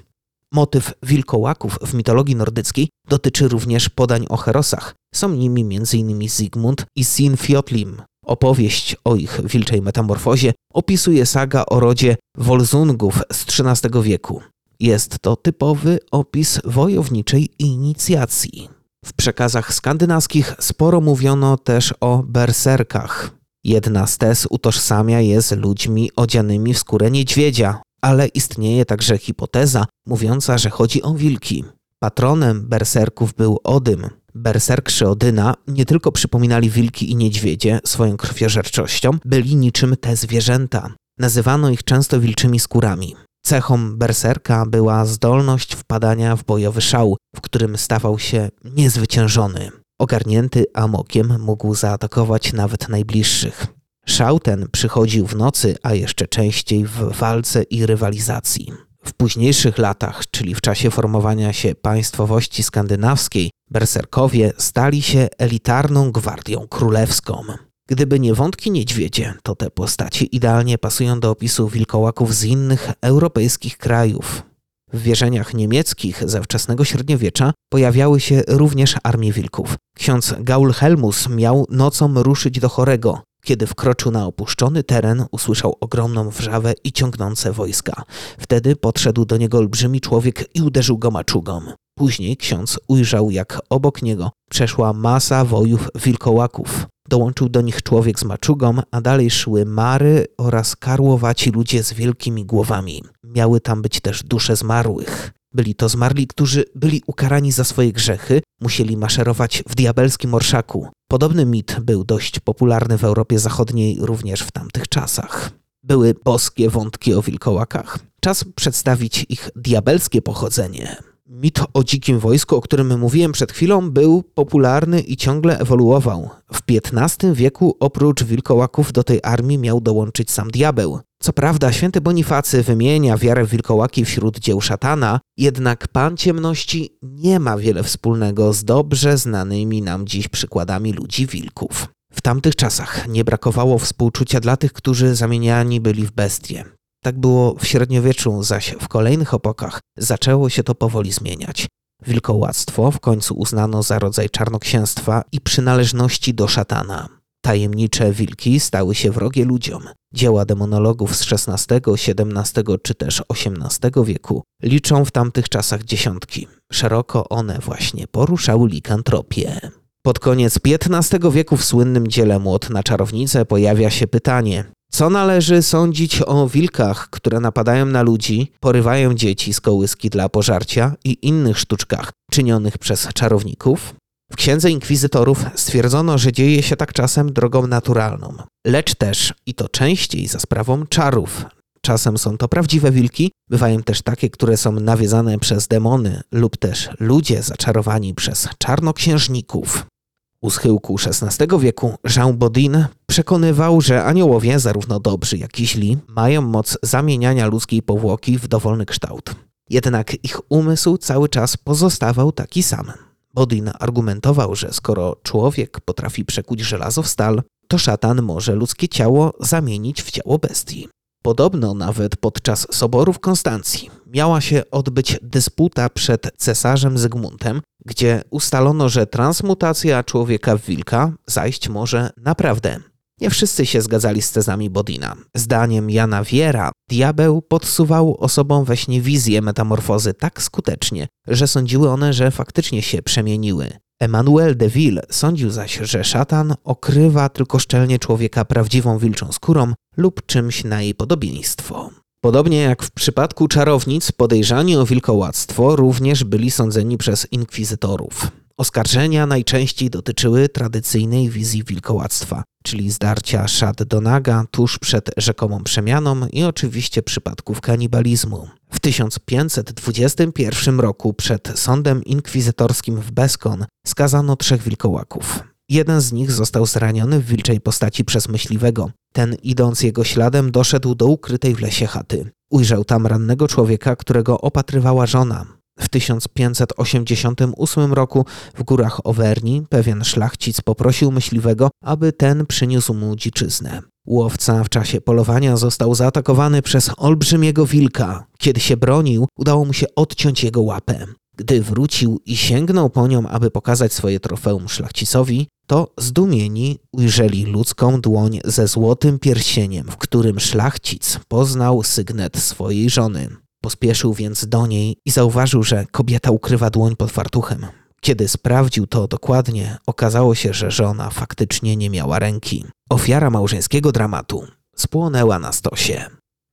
Motyw wilkołaków w mitologii nordyckiej dotyczy również podań o herosach. Są nimi m.in. Zygmunt i Sinfjotlim. Opowieść o ich wilczej metamorfozie opisuje saga o rodzie Wolzungów z XIII wieku. Jest to typowy opis wojowniczej inicjacji. W przekazach skandynawskich sporo mówiono też o berserkach. Jedna z tez utożsamia je z ludźmi odzianymi w skórę niedźwiedzia, ale istnieje także hipoteza mówiąca, że chodzi o wilki. Patronem berserków był Odym. Berserkrzy Odyna nie tylko przypominali wilki i niedźwiedzie swoją krwiożerczością, byli niczym te zwierzęta. Nazywano ich często wilczymi skórami. Cechą berserka była zdolność wpadania w bojowy szał, w którym stawał się niezwyciężony. Ogarnięty amokiem mógł zaatakować nawet najbliższych. Szał ten przychodził w nocy, a jeszcze częściej w walce i rywalizacji. W późniejszych latach, czyli w czasie formowania się państwowości skandynawskiej, berserkowie stali się elitarną gwardią królewską. Gdyby nie wątki niedźwiedzie, to te postacie idealnie pasują do opisu wilkołaków z innych europejskich krajów. W wierzeniach niemieckich ze wczesnego średniowiecza pojawiały się również armie wilków. Ksiądz Gaul Helmus miał nocą ruszyć do chorego. Kiedy wkroczył na opuszczony teren, usłyszał ogromną wrzawę i ciągnące wojska. Wtedy podszedł do niego olbrzymi człowiek i uderzył go maczugą. Później ksiądz ujrzał, jak obok niego przeszła masa wojów wilkołaków. Dołączył do nich człowiek z maczugą, a dalej szły mary oraz karłowaci ludzie z wielkimi głowami. Miały tam być też dusze zmarłych. Byli to zmarli, którzy byli ukarani za swoje grzechy, musieli maszerować w diabelskim orszaku. Podobny mit był dość popularny w Europie Zachodniej również w tamtych czasach. Były boskie wątki o wilkołakach. Czas przedstawić ich diabelskie pochodzenie. Mit o dzikim wojsku, o którym mówiłem przed chwilą, był popularny i ciągle ewoluował. W XV wieku oprócz wilkołaków do tej armii miał dołączyć sam diabeł. Co prawda święty Bonifacy wymienia wiarę wilkołaki wśród dzieł szatana, jednak Pan Ciemności nie ma wiele wspólnego z dobrze znanymi nam dziś przykładami ludzi wilków. W tamtych czasach nie brakowało współczucia dla tych, którzy zamieniani byli w bestie. Tak było w średniowieczu, zaś w kolejnych epokach zaczęło się to powoli zmieniać. Wilkołactwo w końcu uznano za rodzaj czarnoksięstwa i przynależności do szatana. Tajemnicze wilki stały się wrogie ludziom. Dzieła demonologów z XVI, XVII czy też XVIII wieku liczą w tamtych czasach dziesiątki. Szeroko one właśnie poruszały likantropię. Pod koniec XV wieku w słynnym dziele Młot na czarownicę pojawia się pytanie, co należy sądzić o wilkach, które napadają na ludzi, porywają dzieci z kołyski dla pożarcia i innych sztuczkach czynionych przez czarowników? W księdze inkwizytorów stwierdzono, że dzieje się tak czasem drogą naturalną, lecz też i to częściej za sprawą czarów. Czasem są to prawdziwe wilki, bywają też takie, które są nawiedzane przez demony lub też ludzie zaczarowani przez czarnoksiężników. U schyłku XVI wieku Jean Bodin przekonywał, że aniołowie, zarówno dobrzy jak i źli, mają moc zamieniania ludzkiej powłoki w dowolny kształt. Jednak ich umysł cały czas pozostawał taki sam. Bodin argumentował, że skoro człowiek potrafi przekuć żelazo w stal, to szatan może ludzkie ciało zamienić w ciało bestii. Podobno nawet podczas soboru w Konstancji miała się odbyć dysputa przed cesarzem Zygmuntem, gdzie ustalono, że transmutacja człowieka w wilka zajść może naprawdę. Nie wszyscy się zgadzali z tezami Bodina. Zdaniem Jana Wiera, diabeł podsuwał osobom we śnie wizję metamorfozy tak skutecznie, że sądziły one, że faktycznie się przemieniły. Emmanuel de Ville sądził zaś, że szatan okrywa tylko szczelnie człowieka prawdziwą wilczą skórą lub czymś na jej podobieństwo. Podobnie jak w przypadku czarownic, podejrzani o wilkołactwo również byli sądzeni przez inkwizytorów. Oskarżenia najczęściej dotyczyły tradycyjnej wizji wilkołactwa, czyli zdarcia szat do naga tuż przed rzekomą przemianą i oczywiście przypadków kanibalizmu. W 1521 roku przed sądem inkwizytorskim w Beskon skazano trzech wilkołaków. Jeden z nich został zraniony w wilczej postaci przez myśliwego. Ten, idąc jego śladem, doszedł do ukrytej w lesie chaty. Ujrzał tam rannego człowieka, którego opatrywała żona. W 1588 roku w górach Owerni pewien szlachcic poprosił myśliwego, aby ten przyniósł mu dziczyznę. Łowca w czasie polowania został zaatakowany przez olbrzymiego wilka. Kiedy się bronił, udało mu się odciąć jego łapę. Gdy wrócił i sięgnął po nią, aby pokazać swoje trofeum szlachcicowi, to zdumieni ujrzeli ludzką dłoń ze złotym pierścieniem, w którym szlachcic poznał sygnet swojej żony. Pospieszył więc do niej i zauważył, że kobieta ukrywa dłoń pod fartuchem. Kiedy sprawdził to dokładnie, okazało się, że żona faktycznie nie miała ręki. Ofiara małżeńskiego dramatu spłonęła na stosie.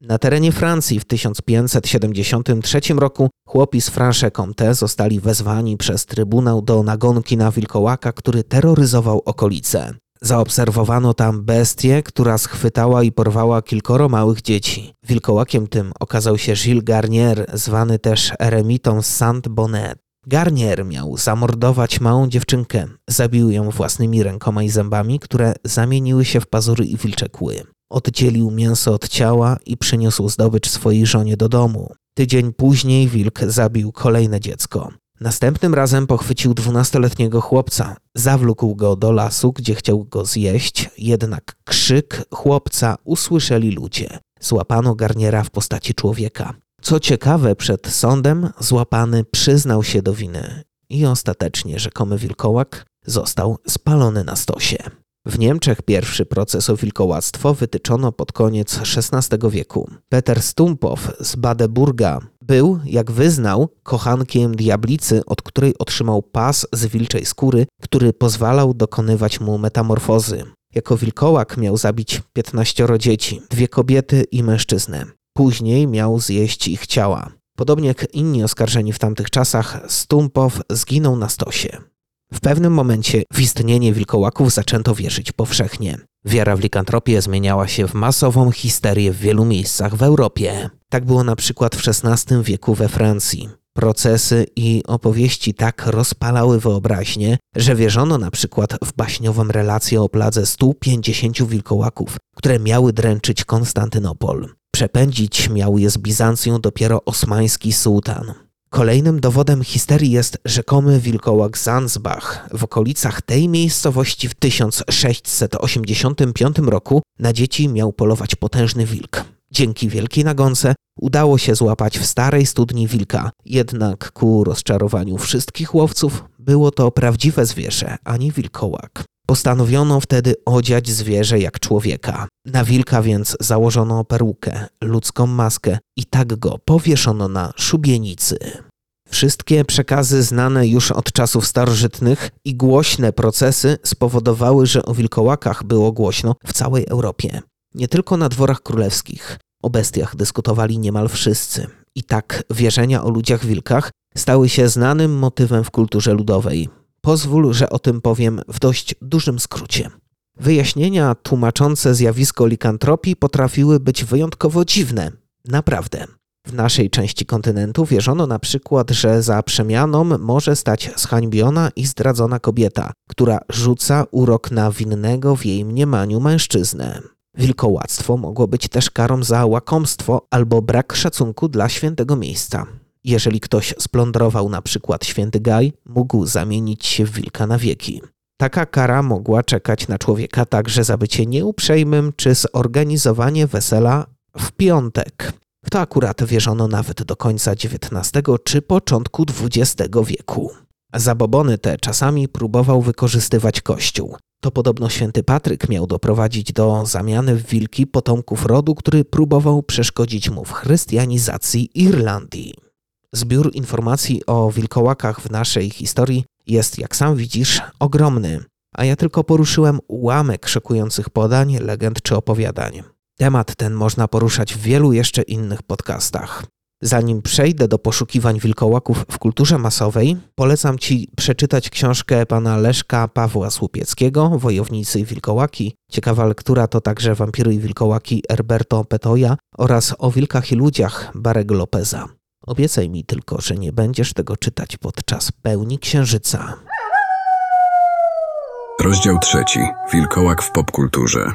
Na terenie Francji w 1573 roku chłopi z Franche-Comté zostali wezwani przez trybunał do nagonki na wilkołaka, który terroryzował okolice. Zaobserwowano tam bestię, która schwytała i porwała kilkoro małych dzieci. Wilkołakiem tym okazał się Gilles Garnier, zwany też eremitą Saint-Bonnet. Garnier miał zamordować małą dziewczynkę. Zabił ją własnymi rękoma i zębami, które zamieniły się w pazury i wilcze kły. Oddzielił mięso od ciała i przyniósł zdobycz swojej żonie do domu. Tydzień później wilk zabił kolejne dziecko. Następnym razem pochwycił dwunastoletniego chłopca. Zawlókł go do lasu, gdzie chciał go zjeść, jednak krzyk chłopca usłyszeli ludzie. Złapano Garniera w postaci człowieka. Co ciekawe, przed sądem złapany przyznał się do winy i ostatecznie rzekomy wilkołak został spalony na stosie. W Niemczech pierwszy proces o wilkołactwo wytyczono pod koniec XVI wieku. Peter Stumpow z Badeburga był, jak wyznał, kochankiem diablicy, od której otrzymał pas z wilczej skóry, który pozwalał dokonywać mu metamorfozy. Jako wilkołak miał zabić 15 dzieci, dwie kobiety i mężczyznę. Później miał zjeść ich ciała. Podobnie jak inni oskarżeni w tamtych czasach, Stumpow zginął na stosie. W pewnym momencie w istnienie wilkołaków zaczęto wierzyć powszechnie. Wiara w likantropię zmieniała się w masową histerię w wielu miejscach w Europie. Tak było na przykład w XVI wieku we Francji. Procesy i opowieści tak rozpalały wyobraźnię, że wierzono na przykład w baśniową relację o pladze 150 wilkołaków, które miały dręczyć Konstantynopol. Przepędzić miał je z Bizancją dopiero osmański sułtan. Kolejnym dowodem histerii jest rzekomy wilkołak Zanzbach. W okolicach tej miejscowości w 1685 roku na dzieci miał polować potężny wilk. Dzięki wielkiej nagonce udało się złapać w starej studni wilka, jednak ku rozczarowaniu wszystkich łowców było to prawdziwe zwierzę, a nie wilkołak. Postanowiono wtedy odziać zwierzę jak człowieka. Na wilka więc założono perukę, ludzką maskę i tak go powieszono na szubienicy. Wszystkie przekazy znane już od czasów starożytnych i głośne procesy spowodowały, że o wilkołakach było głośno w całej Europie. Nie tylko na dworach królewskich. O bestiach dyskutowali niemal wszyscy. I tak wierzenia o ludziach wilkach stały się znanym motywem w kulturze ludowej. Pozwól, że o tym powiem w dość dużym skrócie. Wyjaśnienia tłumaczące zjawisko likantropii potrafiły być wyjątkowo dziwne. Naprawdę. W naszej części kontynentu wierzono na przykład, że za przemianą może stać zhańbiona i zdradzona kobieta, która rzuca urok na winnego w jej mniemaniu mężczyznę. Wilkołactwo mogło być też karą za łakomstwo albo brak szacunku dla świętego miejsca. Jeżeli ktoś splądrował na przykład święty Gaj, mógł zamienić się w wilka na wieki. Taka kara mogła czekać na człowieka także za bycie nieuprzejmym czy zorganizowanie wesela w piątek. W to akurat wierzono nawet do końca XIX czy początku XX wieku. Zabobony te czasami próbował wykorzystywać Kościół. To podobno święty Patryk miał doprowadzić do zamiany w wilki potomków rodu, który próbował przeszkodzić mu w chrystianizacji Irlandii. Zbiór informacji o wilkołakach w naszej historii jest, jak sam widzisz, ogromny, a ja tylko poruszyłem ułamek szokujących podań, legend czy opowiadań. Temat ten można poruszać w wielu jeszcze innych podcastach. Zanim przejdę do poszukiwań wilkołaków w kulturze masowej, polecam Ci przeczytać książkę pana Leszka Pawła Słupieckiego, Wojownicy i Wilkołaki. Ciekawa lektura to także Wampiry i Wilkołaki Herberto Petoja oraz O Wilkach i Ludziach Barego Lopeza. Obiecaj mi tylko, że nie będziesz tego czytać podczas pełni księżyca. Rozdział trzeci. Wilkołak w popkulturze.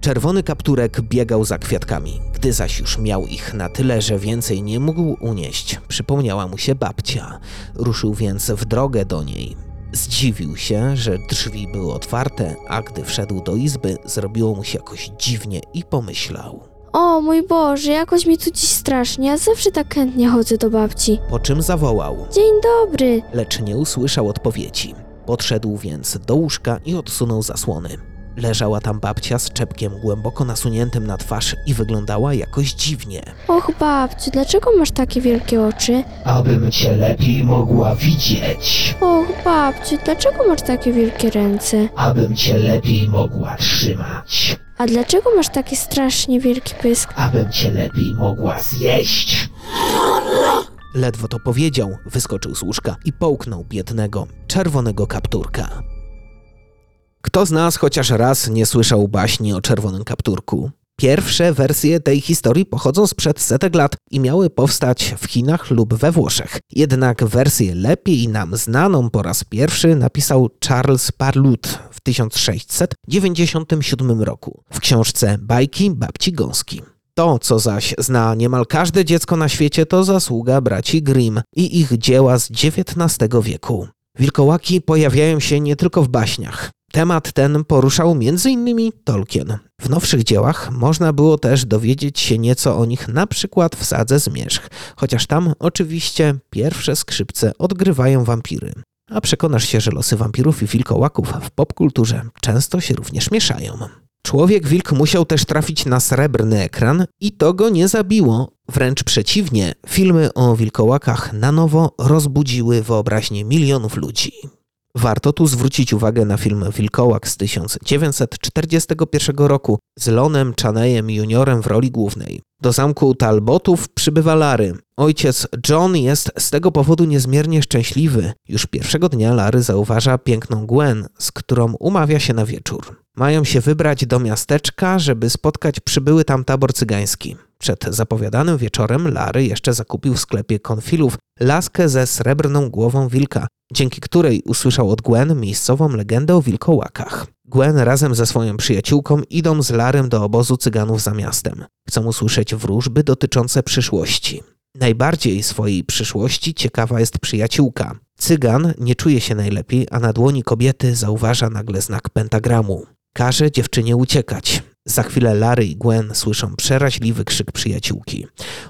Czerwony kapturek biegał za kwiatkami. Gdy zaś już miał ich na tyle, że więcej nie mógł unieść, przypomniała mu się babcia. Ruszył więc w drogę do niej. Zdziwił się, że drzwi były otwarte, a gdy wszedł do izby, zrobiło mu się jakoś dziwnie i pomyślał: O mój Boże, jakoś mi tu dziś strasznie, ja zawsze tak chętnie chodzę do babci. Po czym zawołał, Dzień dobry. lecz nie usłyszał odpowiedzi. Podszedł więc do łóżka i odsunął zasłony. Leżała tam babcia z czepkiem głęboko nasuniętym na twarz i wyglądała jakoś dziwnie. Och babciu, dlaczego masz takie wielkie oczy? abym cię lepiej mogła widzieć, Och babciu, dlaczego masz takie wielkie ręce? abym cię lepiej mogła trzymać, A dlaczego masz taki strasznie wielki pysk? abym cię lepiej mogła zjeść. Ledwo to powiedział, wyskoczył z łóżka i połknął biednego, czerwonego kapturka. Kto z nas chociaż raz nie słyszał baśni o czerwonym kapturku? Pierwsze wersje tej historii pochodzą sprzed setek lat i miały powstać w Chinach lub we Włoszech. Jednak wersję lepiej nam znaną po raz pierwszy napisał Charles Parlut w 1697 roku w książce Bajki babci Gąski. To, co zaś zna niemal każde dziecko na świecie, to zasługa braci Grimm i ich dzieła z XIX wieku. Wilkołaki pojawiają się nie tylko w baśniach. Temat ten poruszał m.in. Tolkien. W nowszych dziełach można było też dowiedzieć się nieco o nich na przykład w Sadze Zmierzch, chociaż tam oczywiście pierwsze skrzypce odgrywają wampiry. A przekonasz się, że losy wampirów i wilkołaków w popkulturze często się również mieszają. Człowiek wilk musiał też trafić na srebrny ekran i to go nie zabiło. Wręcz przeciwnie, filmy o wilkołakach na nowo rozbudziły wyobraźnię milionów ludzi. Warto tu zwrócić uwagę na film Wilkołak z 1941 roku z Lonem Chaneyem juniorem w roli głównej. Do zamku Talbotów przybywa Lary. Ojciec John jest z tego powodu niezmiernie szczęśliwy. Już pierwszego dnia Lary zauważa piękną Gwen, z którą umawia się na wieczór. Mają się wybrać do miasteczka, żeby spotkać przybyły tam tabor cygański. Przed zapowiadanym wieczorem Lary jeszcze zakupił w sklepie konfilów laskę ze srebrną głową wilka, dzięki której usłyszał od Gwen miejscową legendę o wilkołakach. Gwen razem ze swoją przyjaciółką idą z Larym do obozu cyganów za miastem. Chcą usłyszeć wróżby dotyczące przyszłości. Najbardziej swojej przyszłości ciekawa jest przyjaciółka. Cygan nie czuje się najlepiej, a na dłoni kobiety zauważa nagle znak pentagramu. Każe dziewczynie uciekać. Za chwilę Lary i Gwen słyszą przeraźliwy krzyk przyjaciółki.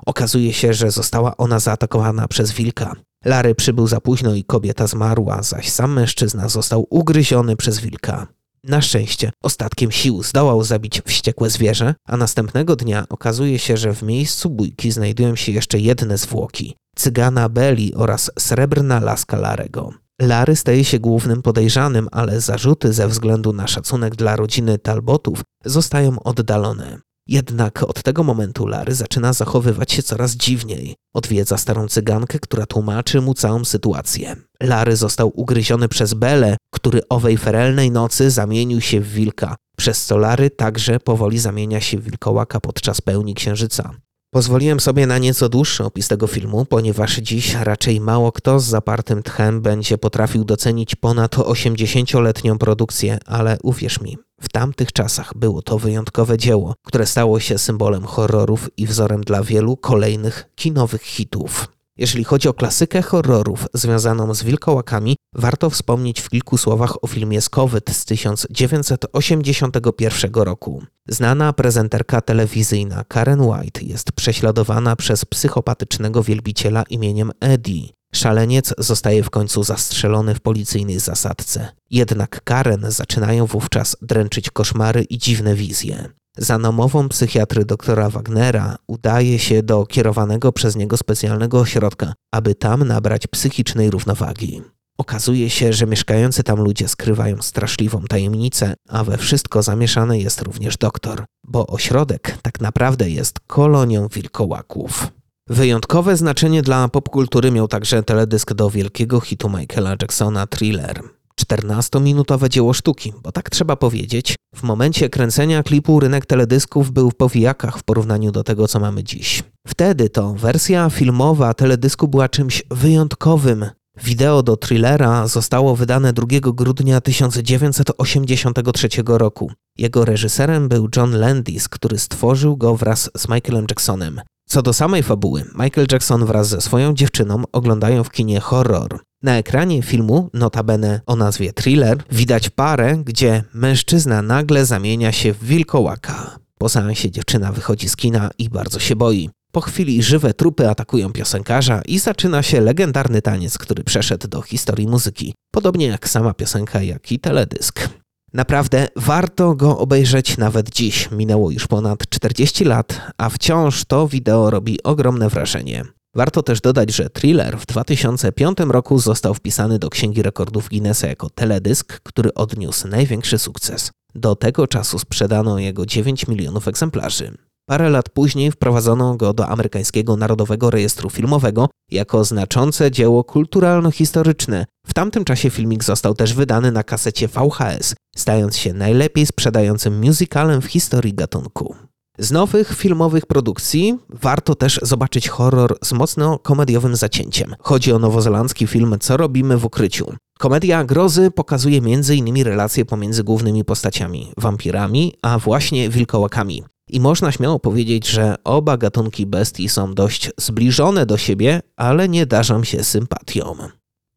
Okazuje się, że została ona zaatakowana przez wilka. Lary przybył za późno i kobieta zmarła, zaś sam mężczyzna został ugryziony przez wilka. Na szczęście ostatkiem sił zdołał zabić wściekłe zwierzę, a następnego dnia okazuje się, że w miejscu bójki znajdują się jeszcze jedne zwłoki cygana Belli oraz srebrna laska Larego. Lary staje się głównym podejrzanym, ale zarzuty ze względu na szacunek dla rodziny Talbotów zostają oddalone. Jednak od tego momentu Lary zaczyna zachowywać się coraz dziwniej. Odwiedza starą cygankę, która tłumaczy mu całą sytuację. Lary został ugryziony przez Belę, który owej ferelnej nocy zamienił się w wilka, przez co Lary także powoli zamienia się w wilkołaka podczas pełni księżyca. Pozwoliłem sobie na nieco dłuższy opis tego filmu, ponieważ dziś raczej mało kto z zapartym tchem będzie potrafił docenić ponad 80-letnią produkcję, ale uwierz mi, w tamtych czasach było to wyjątkowe dzieło, które stało się symbolem horrorów i wzorem dla wielu kolejnych kinowych hitów. Jeżeli chodzi o klasykę horrorów związaną z wilkołakami, warto wspomnieć w kilku słowach o filmie Skowyt z 1981 roku. Znana prezenterka telewizyjna Karen White jest prześladowana przez psychopatycznego wielbiciela imieniem Eddie. Szaleniec zostaje w końcu zastrzelony w policyjnej zasadce. Jednak Karen zaczynają wówczas dręczyć koszmary i dziwne wizje. Za namową psychiatry doktora Wagnera udaje się do kierowanego przez niego specjalnego ośrodka, aby tam nabrać psychicznej równowagi. Okazuje się, że mieszkający tam ludzie skrywają straszliwą tajemnicę, a we wszystko zamieszany jest również doktor, bo ośrodek tak naprawdę jest kolonią wilkołaków. Wyjątkowe znaczenie dla popkultury miał także teledysk do wielkiego hitu Michaela Jacksona Thriller. 14-minutowe dzieło sztuki, bo tak trzeba powiedzieć. W momencie kręcenia klipu rynek teledysków był w powijakach w porównaniu do tego, co mamy dziś. Wtedy to wersja filmowa teledysku była czymś wyjątkowym. Wideo do thrillera zostało wydane 2 grudnia 1983 roku. Jego reżyserem był John Landis, który stworzył go wraz z Michaelem Jacksonem. Co do samej fabuły, Michael Jackson wraz ze swoją dziewczyną oglądają w kinie horror. Na ekranie filmu, notabene o nazwie Thriller, widać parę, gdzie mężczyzna nagle zamienia się w wilkołaka. Po seansie dziewczyna wychodzi z kina i bardzo się boi. Po chwili żywe trupy atakują piosenkarza i zaczyna się legendarny taniec, który przeszedł do historii muzyki. Podobnie jak sama piosenka, jak i teledysk. Naprawdę warto go obejrzeć nawet dziś. Minęło już ponad 40 lat, a wciąż to wideo robi ogromne wrażenie. Warto też dodać, że thriller w 2005 roku został wpisany do Księgi Rekordów Guinnessa jako teledysk, który odniósł największy sukces. Do tego czasu sprzedano jego 9 milionów egzemplarzy. Parę lat później wprowadzono go do amerykańskiego Narodowego Rejestru Filmowego jako znaczące dzieło kulturalno-historyczne. W tamtym czasie filmik został też wydany na kasecie VHS, stając się najlepiej sprzedającym musicalem w historii gatunku. Z nowych filmowych produkcji warto też zobaczyć horror z mocno komediowym zacięciem. Chodzi o nowozelandzki film Co robimy w ukryciu. Komedia grozy pokazuje m.in. relacje pomiędzy głównymi postaciami, wampirami, a właśnie wilkołakami. I można śmiało powiedzieć, że oba gatunki bestii są dość zbliżone do siebie, ale nie darzą się sympatią.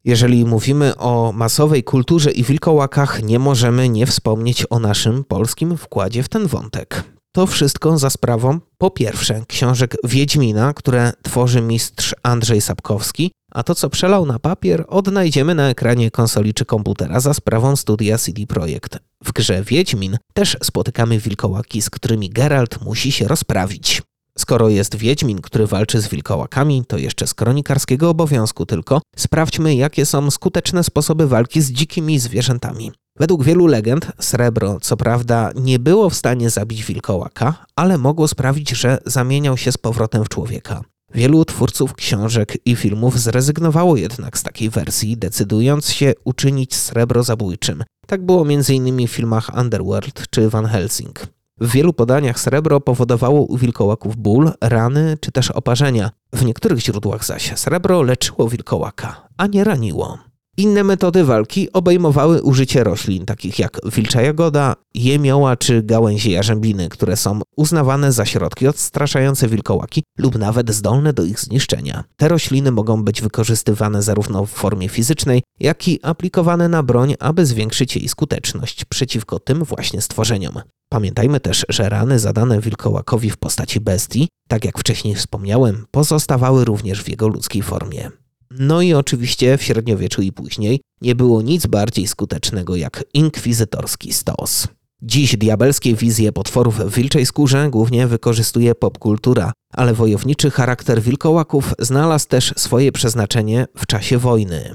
Jeżeli mówimy o masowej kulturze i wilkołakach, nie możemy nie wspomnieć o naszym polskim wkładzie w ten wątek. To wszystko za sprawą, po pierwsze, książek Wiedźmina, które tworzy mistrz Andrzej Sapkowski, a to, co przelał na papier, odnajdziemy na ekranie konsoli czy komputera za sprawą studia CD Projekt. W grze Wiedźmin też spotykamy wilkołaki, z którymi Geralt musi się rozprawić. Skoro jest Wiedźmin, który walczy z wilkołakami, to jeszcze z kronikarskiego obowiązku tylko sprawdźmy, jakie są skuteczne sposoby walki z dzikimi zwierzętami. Według wielu legend srebro, co prawda, nie było w stanie zabić wilkołaka, ale mogło sprawić, że zamieniał się z powrotem w człowieka. Wielu twórców książek i filmów zrezygnowało jednak z takiej wersji, decydując się uczynić srebro zabójczym. Tak było m.in. w filmach Underworld czy Van Helsing. W wielu podaniach srebro powodowało u wilkołaków ból, rany czy też oparzenia. W niektórych źródłach zaś srebro leczyło wilkołaka, a nie raniło. Inne metody walki obejmowały użycie roślin, takich jak wilcza jagoda, jemioła czy gałęzie jarzębiny, które są uznawane za środki odstraszające wilkołaki lub nawet zdolne do ich zniszczenia. Te rośliny mogą być wykorzystywane zarówno w formie fizycznej, jak i aplikowane na broń, aby zwiększyć jej skuteczność przeciwko tym właśnie stworzeniom. Pamiętajmy też, że rany zadane wilkołakowi w postaci bestii, tak jak wcześniej wspomniałem, pozostawały również w jego ludzkiej formie. No i oczywiście w średniowieczu i później nie było nic bardziej skutecznego jak inkwizytorski stos. Dziś diabelskie wizje potworów w wilczej skórze głównie wykorzystuje popkultura, ale wojowniczy charakter wilkołaków znalazł też swoje przeznaczenie w czasie wojny.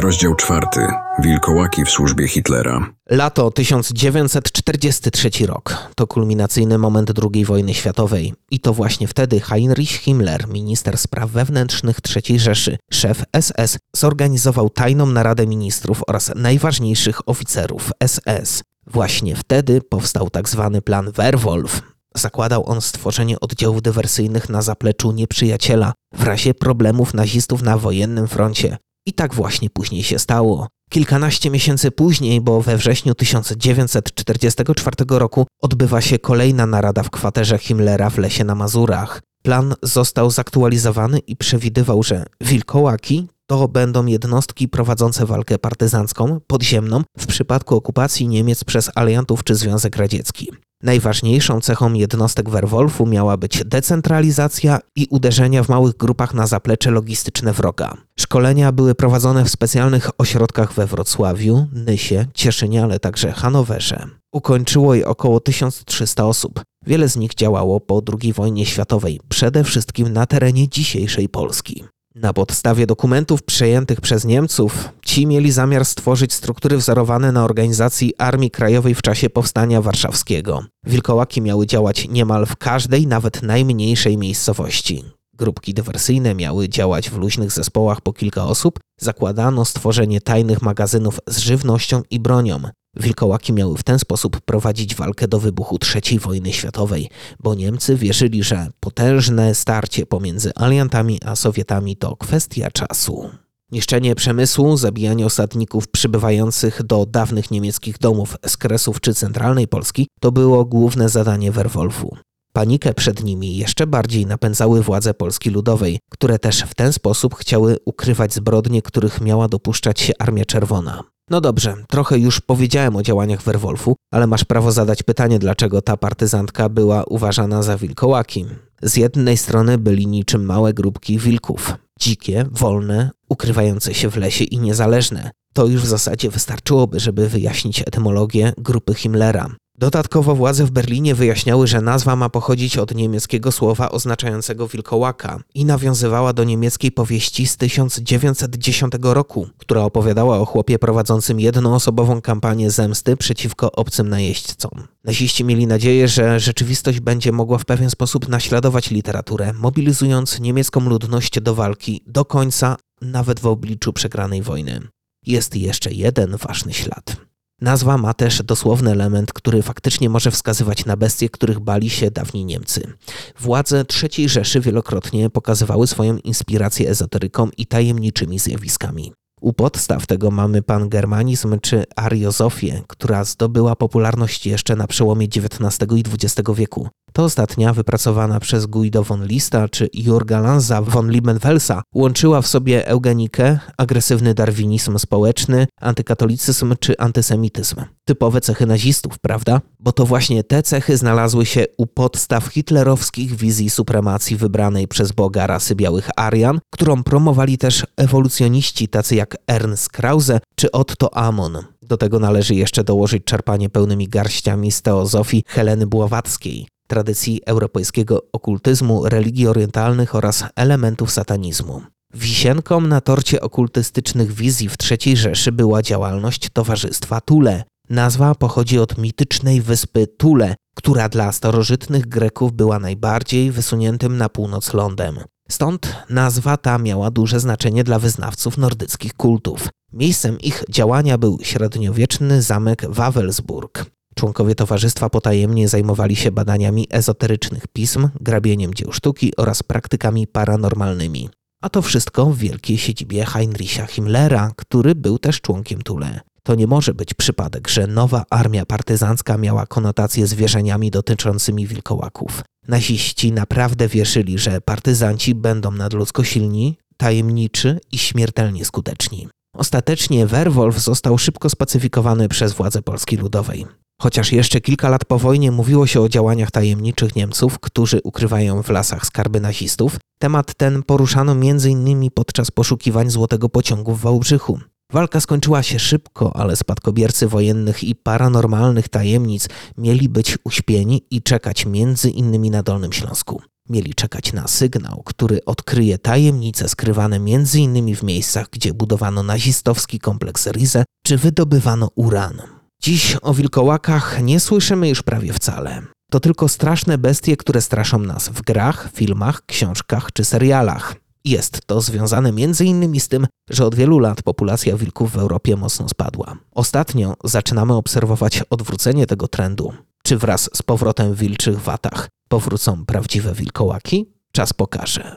Rozdział czwarty. Wilkołaki w służbie Hitlera. Lato 1943 rok to kulminacyjny moment II wojny światowej i to właśnie wtedy Heinrich Himmler, minister spraw wewnętrznych III Rzeszy, szef SS, zorganizował tajną naradę ministrów oraz najważniejszych oficerów SS. Właśnie wtedy powstał tzw. Tak plan Werwolf. Zakładał on stworzenie oddziałów dywersyjnych na zapleczu nieprzyjaciela w razie problemów nazistów na wojennym froncie. I tak właśnie później się stało. Kilkanaście miesięcy później, bo we wrześniu 1944 roku odbywa się kolejna narada w kwaterze Himmlera w lesie na Mazurach. Plan został zaktualizowany i przewidywał, że wilkołaki to będą jednostki prowadzące walkę partyzancką, podziemną w przypadku okupacji Niemiec przez aliantów czy Związek Radziecki. Najważniejszą cechą jednostek Werwolfu miała być decentralizacja i uderzenia w małych grupach na zaplecze logistyczne wroga. Szkolenia były prowadzone w specjalnych ośrodkach we Wrocławiu, Nysie, Cieszynie, ale także Hanowerze. Ukończyło je około 1300 osób. Wiele z nich działało po II wojnie światowej, przede wszystkim na terenie dzisiejszej Polski. Na podstawie dokumentów przejętych przez Niemców, ci mieli zamiar stworzyć struktury wzorowane na organizacji Armii Krajowej w czasie Powstania Warszawskiego. Wilkołaki miały działać niemal w każdej, nawet najmniejszej miejscowości. Grupki dywersyjne miały działać w luźnych zespołach po kilka osób, zakładano stworzenie tajnych magazynów z żywnością i bronią. Wilkołaki miały w ten sposób prowadzić walkę do wybuchu III wojny światowej, bo Niemcy wierzyli, że potężne starcie pomiędzy aliantami a Sowietami to kwestia czasu. Niszczenie przemysłu, zabijanie osadników przybywających do dawnych niemieckich domów z Kresów czy centralnej Polski to było główne zadanie Werwolfu. Panikę przed nimi jeszcze bardziej napędzały władze Polski Ludowej, które też w ten sposób chciały ukrywać zbrodnie, których miała dopuszczać się Armia Czerwona. No dobrze, trochę już powiedziałem o działaniach Werwolfu, ale masz prawo zadać pytanie, dlaczego ta partyzantka była uważana za wilkołaki. Z jednej strony byli niczym małe grupki wilków. Dzikie, wolne, ukrywające się w lesie i niezależne. To już w zasadzie wystarczyłoby, żeby wyjaśnić etymologię grupy Himmlera. Dodatkowo władze w Berlinie wyjaśniały, że nazwa ma pochodzić od niemieckiego słowa oznaczającego wilkołaka i nawiązywała do niemieckiej powieści z 1910 roku, która opowiadała o chłopie prowadzącym jednoosobową kampanię zemsty przeciwko obcym najeźdźcom. Naziści mieli nadzieję, że rzeczywistość będzie mogła w pewien sposób naśladować literaturę, mobilizując niemiecką ludność do walki do końca, nawet w obliczu przegranej wojny. Jest jeszcze jeden ważny ślad. Nazwa ma też dosłowny element, który faktycznie może wskazywać na bestie, których bali się dawni Niemcy. Władze III Rzeszy wielokrotnie pokazywały swoją inspirację ezoteryką i tajemniczymi zjawiskami. U podstaw tego mamy pangermanizm czy ariozofię, która zdobyła popularność jeszcze na przełomie XIX i XX wieku. To ostatnia, wypracowana przez Guido von Lista czy Jurga Lanza von Liebenfelsa, łączyła w sobie eugenikę, agresywny darwinizm społeczny, antykatolicyzm czy antysemityzm. Typowe cechy nazistów, prawda? Bo to właśnie te cechy znalazły się u podstaw hitlerowskich wizji supremacji wybranej przez Boga rasy białych Arian, którą promowali też ewolucjoniści tacy jak Ernst Krause czy Otto Amon. Do tego należy jeszcze dołożyć czerpanie pełnymi garściami z teozofii Heleny Bławackiej tradycji europejskiego okultyzmu, religii orientalnych oraz elementów satanizmu. Wisienką na torcie okultystycznych wizji w III Rzeszy była działalność Towarzystwa Tule. Nazwa pochodzi od mitycznej wyspy Tule, która dla starożytnych Greków była najbardziej wysuniętym na północ lądem. Stąd nazwa ta miała duże znaczenie dla wyznawców nordyckich kultów. Miejscem ich działania był średniowieczny zamek Wawelsburg. Członkowie towarzystwa potajemnie zajmowali się badaniami ezoterycznych pism, grabieniem dzieł sztuki oraz praktykami paranormalnymi. A to wszystko w wielkiej siedzibie Heinricha Himmlera, który był też członkiem Tule. To nie może być przypadek, że nowa armia partyzancka miała konotacje z wierzeniami dotyczącymi wilkołaków. Naziści naprawdę wierzyli, że partyzanci będą nadludzko silni, tajemniczy i śmiertelnie skuteczni. Ostatecznie Werwolf został szybko spacyfikowany przez władze Polski Ludowej. Chociaż jeszcze kilka lat po wojnie mówiło się o działaniach tajemniczych Niemców, którzy ukrywają w lasach skarby nazistów, temat ten poruszano m.in. podczas poszukiwań złotego pociągu w Wałbrzychu. Walka skończyła się szybko, ale spadkobiercy wojennych i paranormalnych tajemnic mieli być uśpieni i czekać między innymi na Dolnym Śląsku. Mieli czekać na sygnał, który odkryje tajemnice skrywane między innymi w miejscach, gdzie budowano nazistowski kompleks Rize czy wydobywano uran. Dziś o wilkołakach nie słyszymy już prawie wcale. To tylko straszne bestie, które straszą nas w grach, filmach, książkach czy serialach. Jest to związane m.in. z tym, że od wielu lat populacja wilków w Europie mocno spadła. Ostatnio zaczynamy obserwować odwrócenie tego trendu. Czy wraz z powrotem wilczych watach powrócą prawdziwe wilkołaki? Czas pokaże.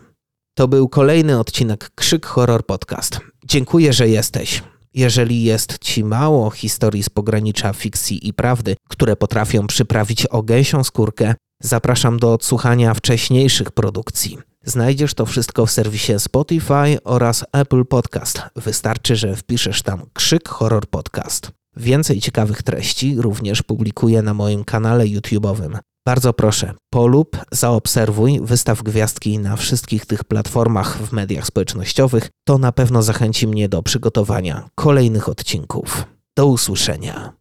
To był kolejny odcinek Krzyk Horror Podcast. Dziękuję, że jesteś. Jeżeli jest ci mało historii z pogranicza fikcji i prawdy, które potrafią przyprawić o gęsią skórkę, zapraszam do odsłuchania wcześniejszych produkcji. Znajdziesz to wszystko w serwisie Spotify oraz Apple Podcast. Wystarczy, że wpiszesz tam krzyk horror podcast. Więcej ciekawych treści również publikuję na moim kanale YouTube'owym. Bardzo proszę, polub, zaobserwuj, wystaw gwiazdki na wszystkich tych platformach w mediach społecznościowych. To na pewno zachęci mnie do przygotowania kolejnych odcinków. Do usłyszenia.